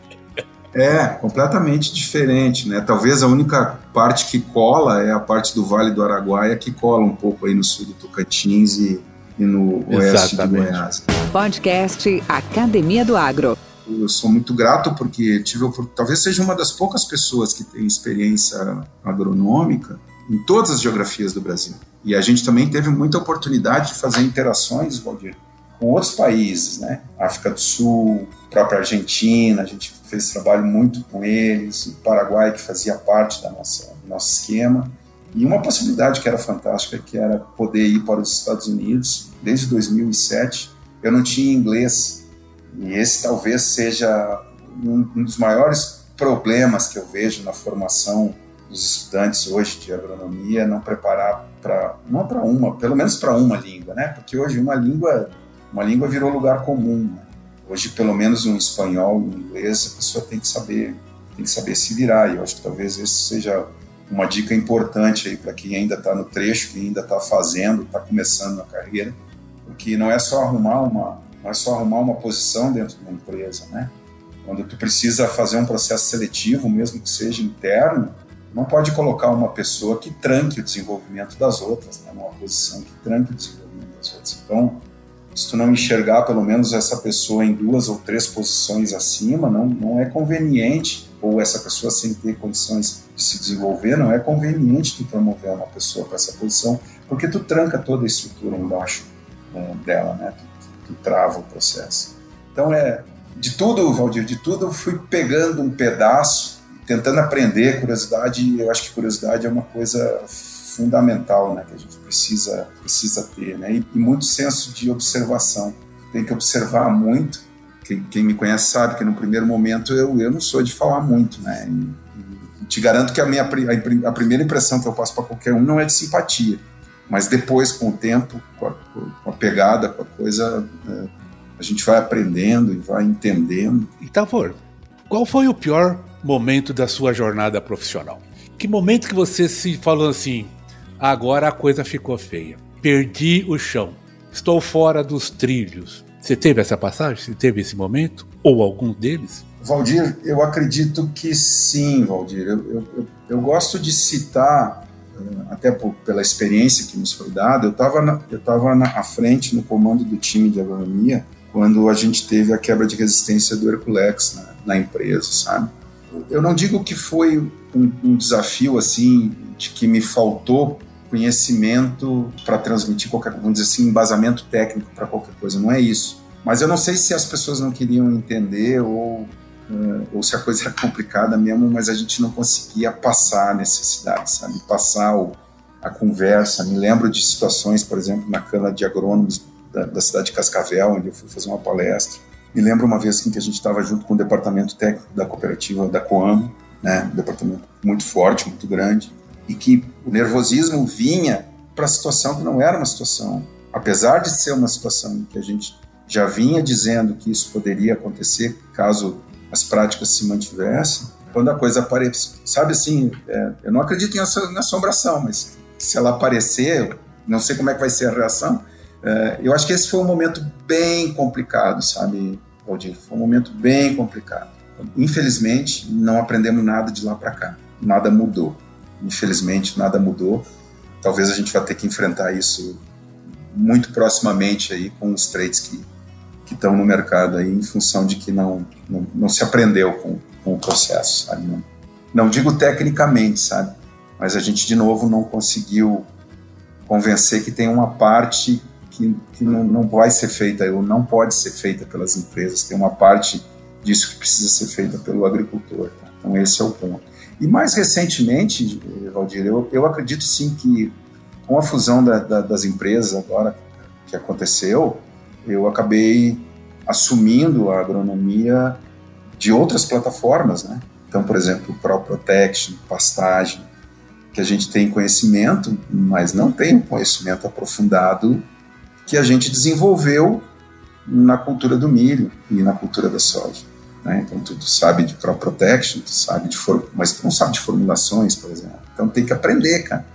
É, completamente diferente, né? Talvez a única parte que cola é a parte do Vale do Araguaia, que cola um pouco aí no sul do Tocantins e, e no oeste de Goiás. Podcast Academia do Agro eu sou muito grato porque tive talvez seja uma das poucas pessoas que tem experiência agronômica em todas as geografias do Brasil. E a gente também teve muita oportunidade de fazer interações, Valdir, com outros países, né? África do Sul, própria Argentina, a gente fez trabalho muito com eles, o Paraguai que fazia parte da nossa do nosso esquema. E uma possibilidade que era fantástica, que era poder ir para os Estados Unidos. Desde 2007, eu não tinha inglês e esse talvez seja um, um dos maiores problemas que eu vejo na formação dos estudantes hoje de agronomia, não preparar para não para uma, pelo menos para uma língua, né? Porque hoje uma língua uma língua virou lugar comum. Né? Hoje pelo menos um espanhol, um inglês, a pessoa tem que saber tem que saber se virar. E eu acho que talvez esse seja uma dica importante aí para quem ainda está no trecho, quem ainda está fazendo, está começando na carreira, porque não é só arrumar uma não é só arrumar uma posição dentro de uma empresa, né? Quando tu precisa fazer um processo seletivo, mesmo que seja interno, não pode colocar uma pessoa que tranque o desenvolvimento das outras, né? numa posição que tranque o desenvolvimento das outras. Então, se tu não enxergar pelo menos essa pessoa em duas ou três posições acima, não, não é conveniente, ou essa pessoa sem ter condições de se desenvolver, não é conveniente tu promover uma pessoa para essa posição, porque tu tranca toda a estrutura embaixo é, dela, né? Tu que trava o processo. Então, é de tudo, Valdir, de tudo, eu fui pegando um pedaço, tentando aprender. Curiosidade, eu acho que curiosidade é uma coisa fundamental, né, que a gente precisa precisa ter, né, e, e muito senso de observação. Tem que observar muito. Quem, quem, me conhece sabe que no primeiro momento eu, eu não sou de falar muito, né, e, e te garanto que a minha a, a primeira impressão que eu passo para qualquer um não é de simpatia mas depois, com o tempo, com a, com a pegada, com a coisa, é, a gente vai aprendendo e vai entendendo. Então, por qual foi o pior momento da sua jornada profissional? Que momento que você se falou assim, agora a coisa ficou feia? perdi o chão, estou fora dos trilhos. Você teve essa passagem? Você teve esse momento? Ou algum deles? Valdir, eu acredito que sim, Valdir. Eu, eu, eu, eu gosto de citar, eh, até por, pela experiência que nos foi dada, eu estava eu na à frente, no comando do time de agronomia, quando a gente teve a quebra de resistência do Herculex na, na empresa, sabe? Eu não digo que foi um, um desafio assim de que me faltou conhecimento para transmitir qualquer, vamos dizer assim, embasamento técnico para qualquer coisa, não é isso. Mas eu não sei se as pessoas não queriam entender ou, uh, ou se a coisa era complicada mesmo, mas a gente não conseguia passar a necessidade, sabe? Passar o, a conversa. Me lembro de situações, por exemplo, na Câmara de Agrônomos da, da cidade de Cascavel, onde eu fui fazer uma palestra. Me lembro uma vez assim, que a gente estava junto com o departamento técnico da cooperativa da Coamo, né? um departamento muito forte, muito grande, e que o nervosismo vinha para a situação que não era uma situação, apesar de ser uma situação que a gente já vinha dizendo que isso poderia acontecer caso as práticas se mantivessem, quando a coisa aparece, sabe assim, é, eu não acredito em, assombração, mas se ela aparecer, não sei como é que vai ser a reação, é, eu acho que esse foi um momento bem complicado, sabe, Valdir? Foi um momento bem complicado. Infelizmente, não aprendemos nada de lá para cá. Nada mudou. Infelizmente, nada mudou. Talvez a gente vá ter que enfrentar isso muito proximamente aí com os trades que que estão no mercado aí em função de que não não, não se aprendeu com, com o processo, sabe? Não, não digo tecnicamente, sabe? Mas a gente de novo não conseguiu convencer que tem uma parte que, que não, não vai ser feita ou não pode ser feita pelas empresas, tem uma parte disso que precisa ser feita pelo agricultor. Tá? Então esse é o ponto. E mais recentemente, Valdir, eu, eu acredito sim que com a fusão da, da, das empresas agora que aconteceu, eu acabei assumindo a agronomia de outras plataformas, né? Então, por exemplo, Crop Protection, pastagem, que a gente tem conhecimento, mas não tem um conhecimento aprofundado que a gente desenvolveu na cultura do milho e na cultura da soja. Né? Então, tu, tu, sabe de crop protection, tu sabe de for... mas tu não sabe de formulações, por exemplo. Então, tem que aprender, cara.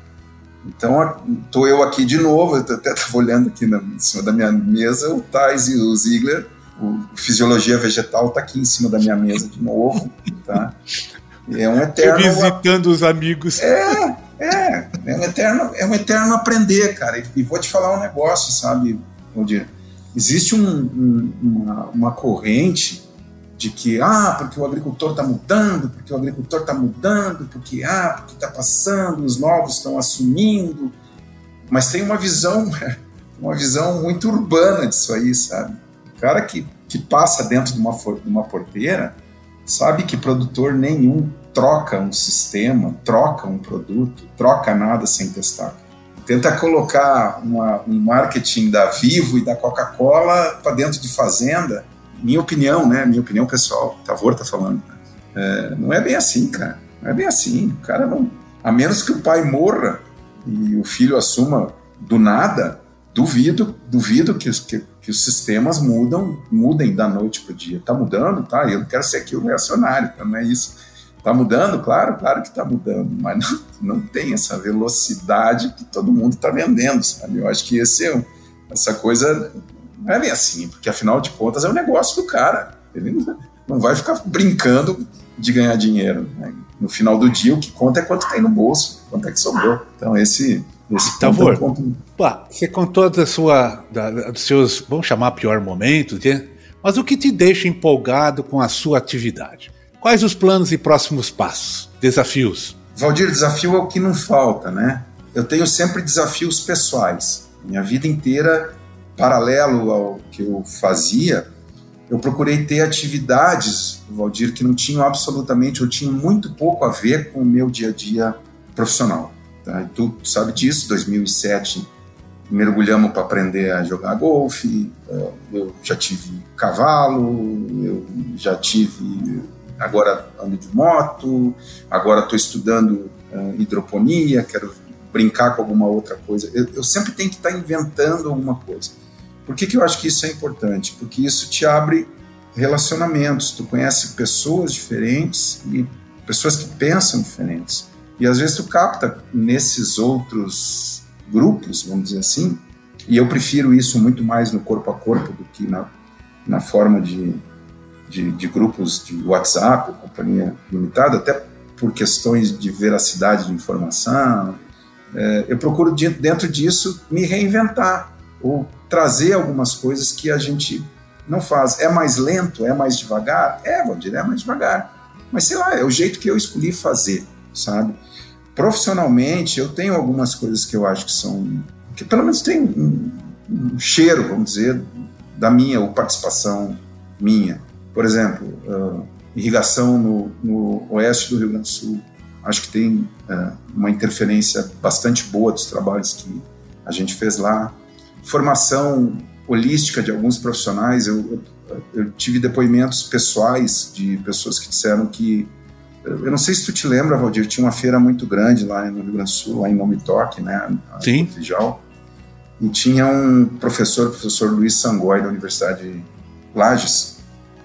Então, estou eu aqui de novo, eu até estava olhando aqui na, em cima da minha mesa, o Thais e o Ziegler, o Fisiologia Vegetal está aqui em cima da minha mesa de novo, tá? É um eterno... Visitando os amigos. É, é, é um eterno, é um eterno aprender, cara. E, e vou te falar um negócio, sabe, Valdir? Existe um, um, uma, uma corrente de que, ah, porque o agricultor está mudando, porque o agricultor está mudando, porque, ah, porque está passando, os novos estão assumindo, mas tem uma visão, uma visão muito urbana disso aí, sabe? O cara que, que passa dentro de uma, de uma porteira sabe que produtor nenhum troca um sistema, troca um produto, troca nada sem testar. Tenta colocar uma, um marketing da Vivo e da Coca-Cola para dentro de fazenda minha opinião, né? Minha opinião pessoal, Tavor tá falando. É, não é bem assim, cara. Não é bem assim. O cara não. A menos que o pai morra e o filho assuma do nada, duvido, duvido que que, que os sistemas mudam, mudem da noite para o dia. Tá mudando, tá? Eu não quero ser aqui o reacionário, então não é isso. Tá mudando? Claro, claro que tá mudando, mas não, não tem essa velocidade que todo mundo tá vendendo, sabe? Eu acho que esse é, essa coisa não é bem assim, porque afinal de contas é o negócio do cara. Ele não vai ficar brincando de ganhar dinheiro. Né? No final do dia, o que conta é quanto tem no bolso, quanto é que sobrou. Então, esse. esse tá é um ponto... Pá, você contou da sua, da, dos seus, vamos chamar, pior momentos, né? mas o que te deixa empolgado com a sua atividade? Quais os planos e próximos passos? Desafios? Valdir, desafio é o que não falta, né? Eu tenho sempre desafios pessoais. Minha vida inteira paralelo ao que eu fazia, eu procurei ter atividades, Valdir, que não tinham absolutamente, ou tinham muito pouco a ver com o meu dia a dia profissional. Tá? tu sabe disso, 2007 mergulhamos para aprender a jogar golfe, é, eu já tive cavalo, eu já tive, agora ando de moto, agora estou estudando uh, hidroponia, quero brincar com alguma outra coisa. Eu, eu sempre tenho que estar tá inventando alguma coisa. Por que, que eu acho que isso é importante? Porque isso te abre relacionamentos, tu conhece pessoas diferentes e pessoas que pensam diferentes. E às vezes tu capta nesses outros grupos, vamos dizer assim, e eu prefiro isso muito mais no corpo a corpo do que na, na forma de, de, de grupos de WhatsApp, companhia limitada, até por questões de veracidade de informação. É, eu procuro, dentro disso, me reinventar ou trazer algumas coisas que a gente não faz. É mais lento? É mais devagar? É, Valdir, é mais devagar. Mas sei lá, é o jeito que eu escolhi fazer, sabe? Profissionalmente, eu tenho algumas coisas que eu acho que são. que pelo menos tem um, um cheiro, vamos dizer, da minha, ou participação minha. Por exemplo, uh, irrigação no, no, oeste do Rio Grande do Sul. Acho que tem uh, uma interferência bastante boa dos trabalhos que a gente fez lá. Formação holística de alguns profissionais. Eu, eu, eu tive depoimentos pessoais de pessoas que disseram que eu não sei se tu te lembra, Valdir, tinha uma feira muito grande lá no Rio Grande do Sul, lá em Nome Toque, né? Sim. Fijal, e tinha um professor, o professor Luiz Sangói, da Universidade de Lages,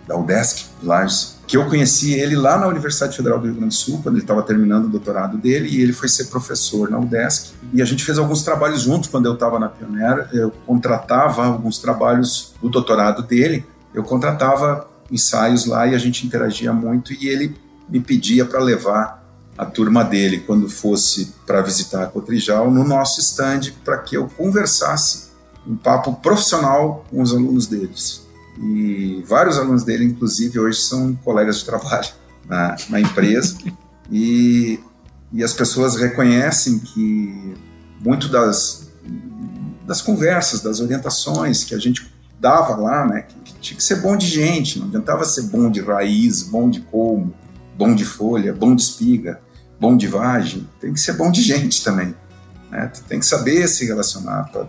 da UDESC de Lages, que eu conheci ele lá na Universidade Federal do Rio Grande do Sul, quando ele estava terminando o doutorado dele, e ele foi ser professor na UDESC. E a gente fez alguns trabalhos juntos quando eu estava na Pioneira. Eu contratava alguns trabalhos do doutorado dele, eu contratava ensaios lá e a gente interagia muito, e ele me pedia para levar a turma dele quando fosse para visitar a Cotrijal no nosso stand para que eu conversasse um papo profissional com os alunos deles. E vários alunos dele, inclusive, hoje são colegas de trabalho na, na empresa. e, e as pessoas reconhecem que muito das, das conversas, das orientações que a gente dava lá, né, que, tinha que ser bom de gente, não adiantava ser bom de raiz, bom de colmo, bom de folha, bom de espiga, bom de vagem, tem que ser bom de gente também. Né? Tem que saber se relacionar para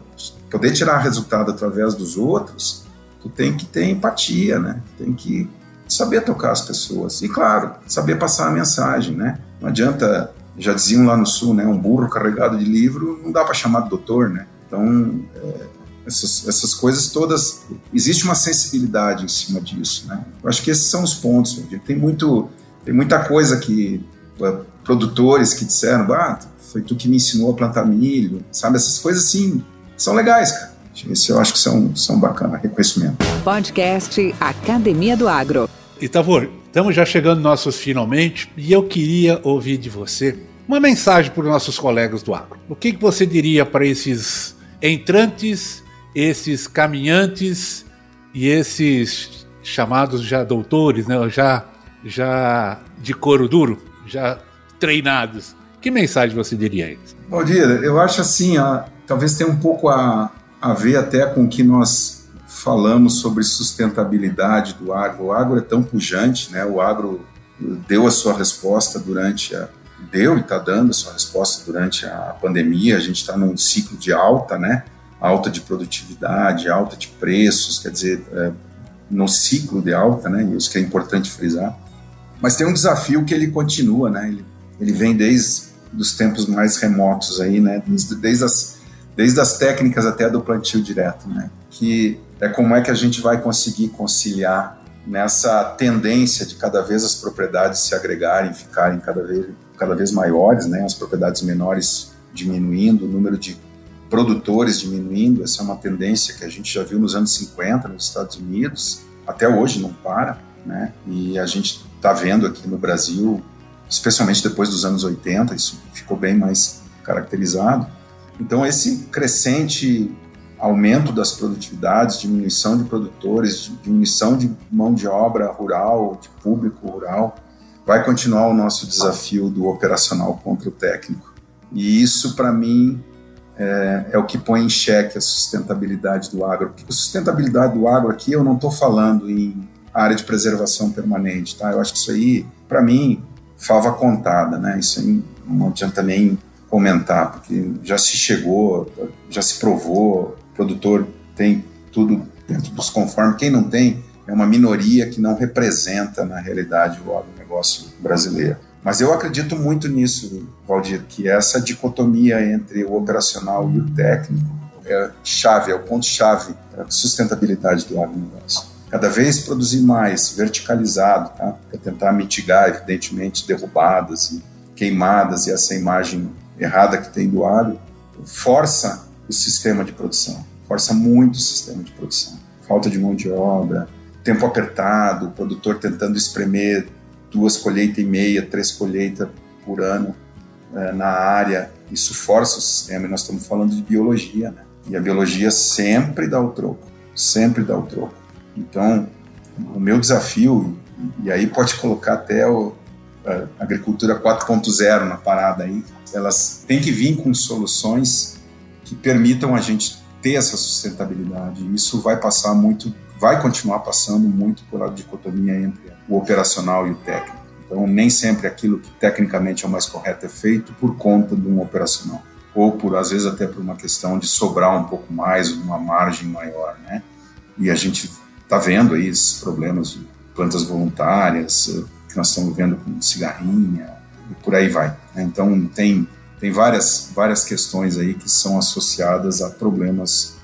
poder tirar resultado através dos outros. Tu tem que ter empatia, né? Tem que saber tocar as pessoas e claro saber passar a mensagem, né? Não adianta, já diziam lá no sul, né? Um burro carregado de livro não dá para chamar de doutor, né? Então é, essas, essas coisas todas existe uma sensibilidade em cima disso, né? Eu acho que esses são os pontos. Tem muito tem muita coisa que produtores que disseram, ah, foi tu que me ensinou a plantar milho, sabe? Essas coisas assim são legais, cara. Isso eu acho que são, são bacana, reconhecimento. Podcast Academia do Agro. Itavor, estamos já chegando nossos finalmente e eu queria ouvir de você uma mensagem para os nossos colegas do agro. O que, que você diria para esses entrantes, esses caminhantes e esses chamados já doutores, né? já já de couro duro, já treinados. Que mensagem você diria a eles? Valdir, eu acho assim, ó, talvez tenha um pouco a, a ver até com o que nós falamos sobre sustentabilidade do agro. O agro é tão pujante, né? O agro deu a sua resposta durante a deu e está dando a sua resposta durante a pandemia. A gente está num ciclo de alta, né? Alta de produtividade, alta de preços, quer dizer, é, no ciclo de alta, né? Isso que é importante frisar. Mas tem um desafio que ele continua, né? Ele, ele vem desde os tempos mais remotos aí, né? Desde, desde, as, desde as técnicas até do plantio direto, né? Que é como é que a gente vai conseguir conciliar nessa tendência de cada vez as propriedades se agregarem, ficarem cada vez, cada vez maiores, né? As propriedades menores diminuindo, o número de produtores diminuindo. Essa é uma tendência que a gente já viu nos anos 50 nos Estados Unidos, até hoje não para, né? E a gente está vendo aqui no Brasil, especialmente depois dos anos 80, isso ficou bem mais caracterizado. Então, esse crescente aumento das produtividades, diminuição de produtores, diminuição de mão de obra rural, de público rural, vai continuar o nosso desafio do operacional contra o técnico. E isso, para mim, é, é, o que põe em xeque a sustentabilidade do agro. Porque a sustentabilidade do agro aqui, eu não estou falando em área de preservação permanente, tá? Eu acho que isso aí, para mim, fava contada, né? Isso aí não adianta nem comentar, porque já se chegou, já se provou, o produtor tem tudo dentro dos conformes. Quem não tem é uma minoria que não representa, na realidade, o agronegócio brasileiro. Mas eu acredito muito nisso, Valdir, que essa dicotomia entre o operacional e o técnico é chave, é o ponto-chave para a sustentabilidade do agronegócio cada vez produzir mais verticalizado, tá? para tentar mitigar, evidentemente, derrubadas e queimadas e essa imagem errada que tem do agro. força o sistema de produção, força muito o sistema de produção. Falta de mão de obra, tempo apertado, o produtor tentando espremer duas colheitas e meia, três colheitas por ano é, na área, isso força o sistema. E nós estamos falando de biologia, né? E a biologia sempre dá o troco, sempre dá o troco. Então, o meu desafio, e aí pode colocar até o, agricultura 4.0 na parada aí, elas têm que vir com soluções que permitam a gente ter essa sustentabilidade. Isso vai passar muito, vai continuar passando muito pela dicotomia entre o operacional e o técnico. Então, nem sempre aquilo que tecnicamente é o mais correto é feito por conta de um operacional, ou por às vezes até por uma questão de sobrar um pouco mais, uma margem maior, né? E a gente está vendo aí esses problemas de plantas voluntárias que nós estamos vendo com cigarrinha e por aí vai. Né? Então tem tem várias várias questões aí que são associadas a problemas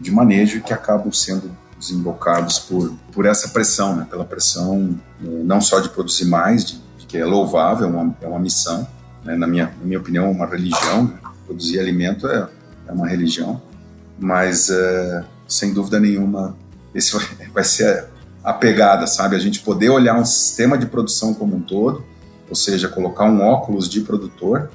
de manejo que acabam sendo desembocados por, por essa pressão, né? pela pressão eh, não só de produzir mais, de, de que é louvável, é uma, é uma missão, né? na, minha, na minha opinião, é uma religião. Né? Produzir alimento é, é uma religião, mas uh, sem dúvida nenhuma, esse vai, vai ser a pegada, sabe? A gente poder olhar um sistema de produção como um todo, ou seja, colocar um óculos de produtor,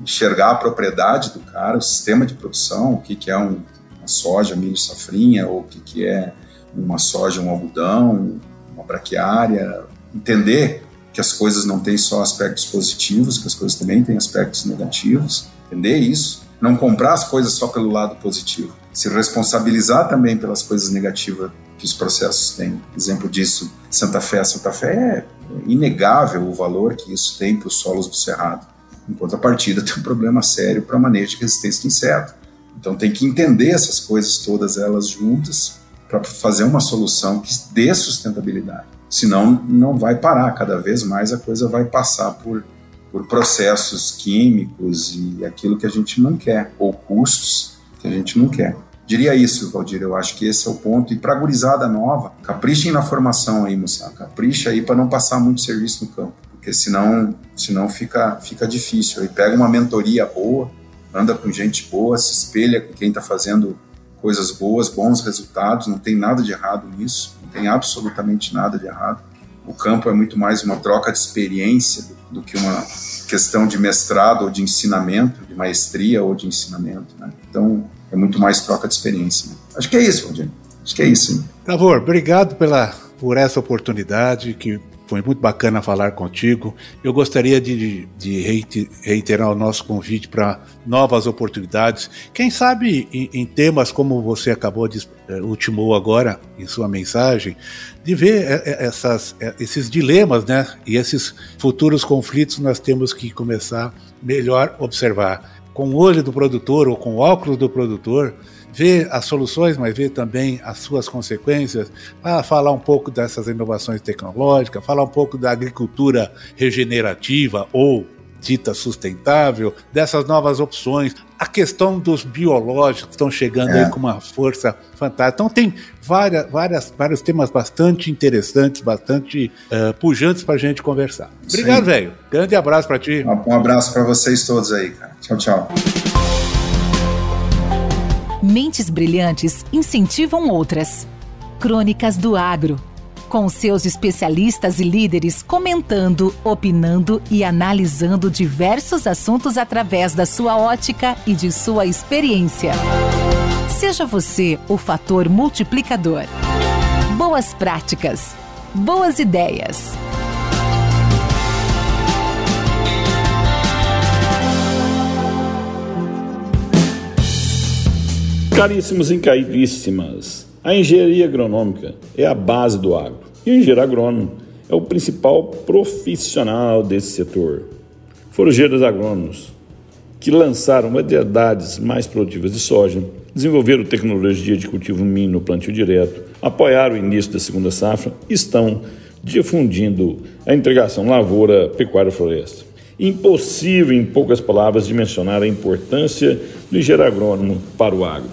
enxergar a propriedade do cara, o sistema de produção, o que, que é um, uma soja, milho, safrinha, ou o que, que é uma soja, um algodão, uma braquiária, entender que as coisas não têm só aspectos positivos, que as coisas também têm aspectos negativos, entender isso, não comprar as coisas só pelo lado positivo, se responsabilizar também pelas coisas negativas que os processos têm. Exemplo disso, Santa Fé. Santa Fé é inegável o valor que isso tem para os solos do Cerrado. Em contrapartida, tem um problema sério para manejo de resistência de inseto. Então tem que entender essas coisas todas elas juntas para fazer uma solução que dê sustentabilidade. Senão, não vai parar. Cada vez mais a coisa vai passar por, por processos químicos e aquilo que a gente não quer, ou custos que a gente não quer. Diria isso, Valdir. Eu acho que esse é o ponto. E para a gurizada nova, caprichem na formação aí, moçada. Capricha aí para não passar muito serviço no campo. Porque senão, senão fica, fica difícil. Aí pega uma mentoria boa, anda com gente boa, se espelha com quem está fazendo coisas boas, bons resultados, não tem nada de errado nisso, não tem absolutamente nada de errado. O campo é muito mais uma troca de experiência do, do que uma questão de mestrado ou de ensinamento, de maestria ou de ensinamento. Né? Então, é muito mais troca de experiência. Né? Acho que é isso, Valdir. Acho que é isso. Tavor, obrigado pela, por essa oportunidade que foi muito bacana falar contigo. Eu gostaria de, de reiterar o nosso convite para novas oportunidades. Quem sabe em, em, temas como você acabou de eh, ultimou agora em sua mensagem, de ver eh, eh, essas, esses dilemas, né? E esses futuros conflitos nós temos que começar melhor observar com o olho do produtor ou com o óculos do produtor ver as soluções, mas ver também as suas consequências, para falar um pouco dessas inovações tecnológicas, falar um pouco da agricultura regenerativa ou dita sustentável, dessas novas opções, a questão dos biológicos estão chegando é. aí com uma força fantástica. Então tem várias, várias, vários temas bastante interessantes, bastante uh, pujantes para a gente conversar. Obrigado, velho. Grande abraço para ti. Um abraço para vocês todos aí, cara. Tchau, tchau. Mentes brilhantes incentivam outras. Crônicas do Agro. Com seus especialistas e líderes comentando, opinando e analisando diversos assuntos através da sua ótica e de sua experiência. Seja você o fator multiplicador. Boas práticas. Boas ideias. Caríssimos e caríssimas, a engenharia agronômica é a base do agro e o engenheiro agrônomo é o principal profissional desse setor. Foram engenheiros agrônomos que lançaram variedades mais produtivas de soja, desenvolveram tecnologia de cultivo mínimo no plantio direto, apoiaram o início da segunda safra e estão difundindo a integração lavoura, pecuária floresta. Impossível, em poucas palavras, dimensionar a importância do engenheiro agrônomo para o agro.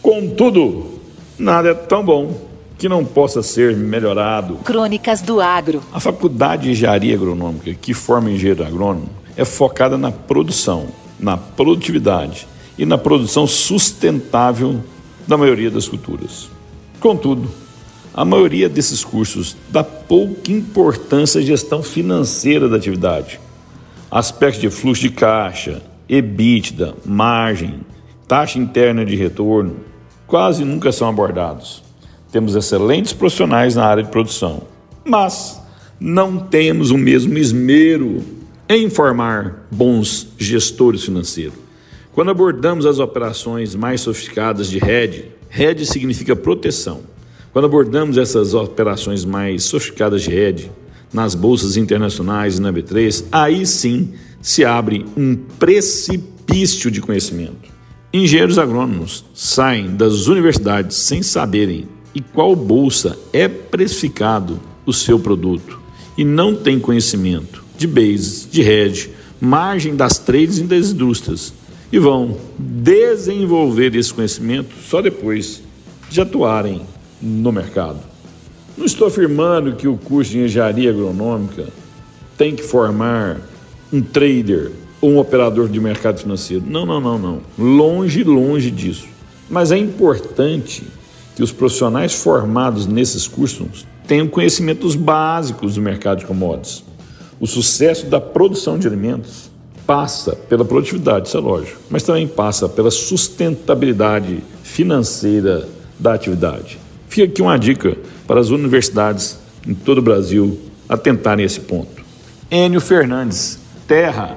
Contudo, nada é tão bom que não possa ser melhorado. Crônicas do Agro. A Faculdade de Engenharia Agronômica, que forma engenheiro agrônomo, é focada na produção, na produtividade e na produção sustentável da maioria das culturas. Contudo, a maioria desses cursos dá pouca importância à gestão financeira da atividade. Aspectos de fluxo de caixa, EBITDA, margem, taxa interna de retorno, quase nunca são abordados. Temos excelentes profissionais na área de produção, mas não temos o mesmo esmero em formar bons gestores financeiros. Quando abordamos as operações mais sofisticadas de hedge, hedge significa proteção. Quando abordamos essas operações mais sofisticadas de hedge nas bolsas internacionais e na B3, aí sim se abre um precipício de conhecimento. Engenheiros agrônomos saem das universidades sem saberem em qual bolsa é precificado o seu produto e não têm conhecimento de bases, de hedge, margem das trades e das indústrias e vão desenvolver esse conhecimento só depois de atuarem no mercado. Não estou afirmando que o curso de engenharia agronômica tem que formar um trader um operador de mercado financeiro. Não, não, não, não. Longe, longe disso. Mas é importante que os profissionais formados nesses cursos tenham conhecimentos básicos do mercado de commodities. O sucesso da produção de alimentos passa pela produtividade, isso é lógico, mas também passa pela sustentabilidade financeira da atividade. Fica aqui uma dica para as universidades em todo o Brasil atentarem esse ponto. Enio Fernandes, Terra